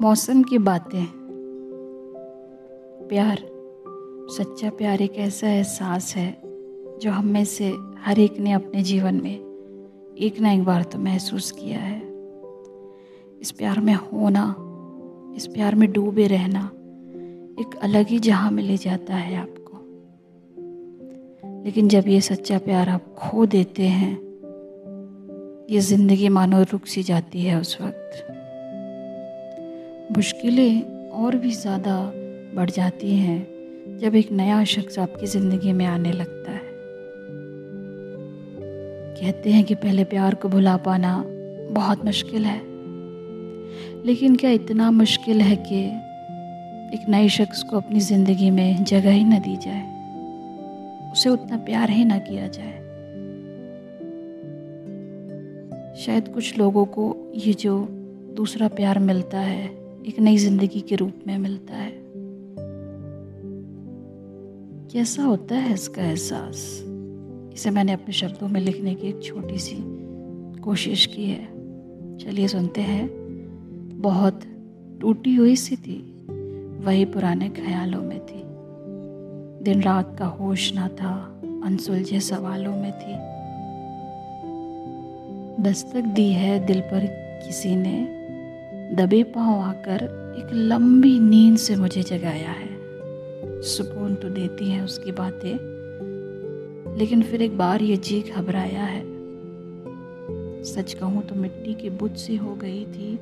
मौसम की बातें। प्यार, सच्चा प्यार एक ऐसा एहसास है, जो हम में से हर एक ने अपने जीवन में एक ना एक बार तो महसूस किया है। इस प्यार में होना, इस प्यार में डूबे रहना एक अलग ही जहाँ में ले जाता है आपको। लेकिन जब ये सच्चा प्यार आप खो देते हैं, ये ज़िंदगी मानो रुक सी जाती है उस वक्त। मुश्किलें और भी ज़्यादा बढ़ जाती हैं जब एक नया शख्स आपकी ज़िंदगी में आने लगता है। कहते हैं कि पहले प्यार को भुला पाना बहुत मुश्किल है। लेकिन क्या इतना मुश्किल है कि एक नए शख्स को अपनी ज़िंदगी में जगह ही न दी जाए? उसे उतना प्यार ही ना किया जाए। शायद कुछ लोगों को ये जो दूसरा प्यार मिलता है एक नई ज़िंदगी के रूप में मिलता है। कैसा होता है इसका एहसास? इसे मैंने अपने शब्दों में लिखने की एक छोटी सी कोशिश की है। चलिए सुनते हैं। बहुत टूटी हुई सी थी वही पुराने ख्यालों में थी। दिन रात का होश ना था, अनसुलझे सवालों में थी। दस्तक दी है दिल पर किसी ने। दबे पाँव आकर एक लंबी नींद से मुझे जगाया है। सुकून तो देती हैं उसकी बातें, लेकिन फिर एक बार ये जी घबराया है। सच कहूँ तो मिट्टी की बुत सी हो गई थी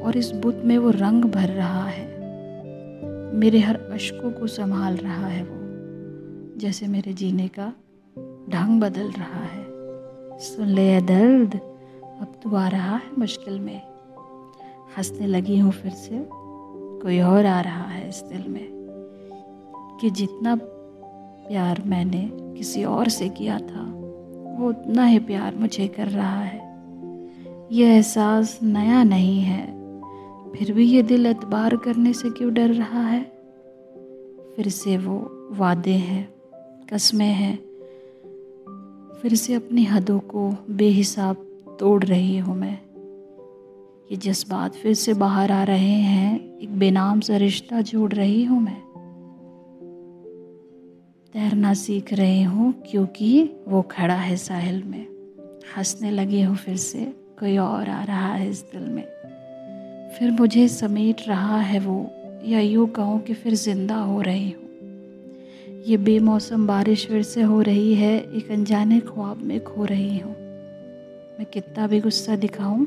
और इस बुत में वो रंग भर रहा है। मेरे हर अशकों को संभाल रहा है वो, जैसे मेरे जीने का ढंग बदल रहा है। सुन ले दर्द, अब तू आ रहा है मुश्किल में। हंसने लगी हूँ फिर से। कोई और आ रहा है इस दिल में कि जितना प्यार मैंने किसी और से किया था, वो उतना ही प्यार मुझे कर रहा है। यह एहसास नया नहीं है। फिर भी ये दिल एतबार करने से क्यों डर रहा है? फिर से वो वादे हैं, कस्में हैं। फिर से अपनी हदों को बेहिसाब तोड़ रही हूँ मैं। ये जज्बात फिर से बाहर आ रहे हैं, एक बेनाम सा रिश्ता जोड़ रही हूँ मैं। तैरना सीख रही हूँ क्योंकि वो खड़ा है साहिल में। हंसने लगी हूँ फिर से, कोई और आ रहा है इस दिल में। फिर मुझे समेट रहा है वो, या यूँ कहूँ कि फिर ज़िंदा हो रही हूँ। ये बेमौसम बारिश फिर से हो रही है, एक अनजाने ख्वाब में खो रही हूँ। मैं कितना भी गुस्सा दिखाऊँ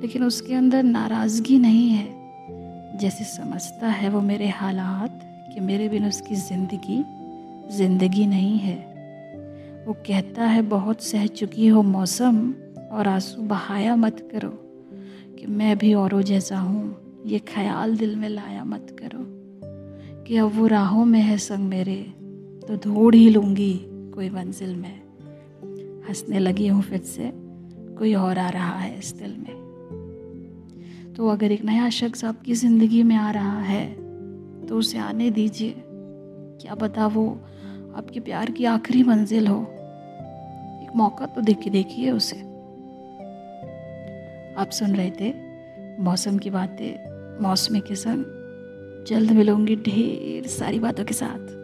लेकिन उसके अंदर नाराज़गी नहीं है। जैसे समझता है वो मेरे हालात कि मेरे बिन उसकी ज़िंदगी ज़िंदगी नहीं है। वो कहता है, बहुत सह चुकी हो मौसम और आँसू बहाया मत करो कि मैं भी औरों जैसा हूँ। ये ख्याल दिल में लाया मत करो कि अब वो राहों में है संग मेरे तो ढूंढ ही लूँगी कोई मंजिल में। हंसने लगी हूँ फिर से, कोई और आ रहा है इस दिल में। तो अगर एक नया शख्स आपकी ज़िंदगी में आ रहा है तो उसे आने दीजिए। क्या पता वो आपके प्यार की आखिरी मंजिल हो। एक मौका तो देख के देखिए उसे। आप सुन रहे थे मौसम की बातें, मौसमी के संग। जल्द मिलूँगी ढेर सारी बातों के साथ।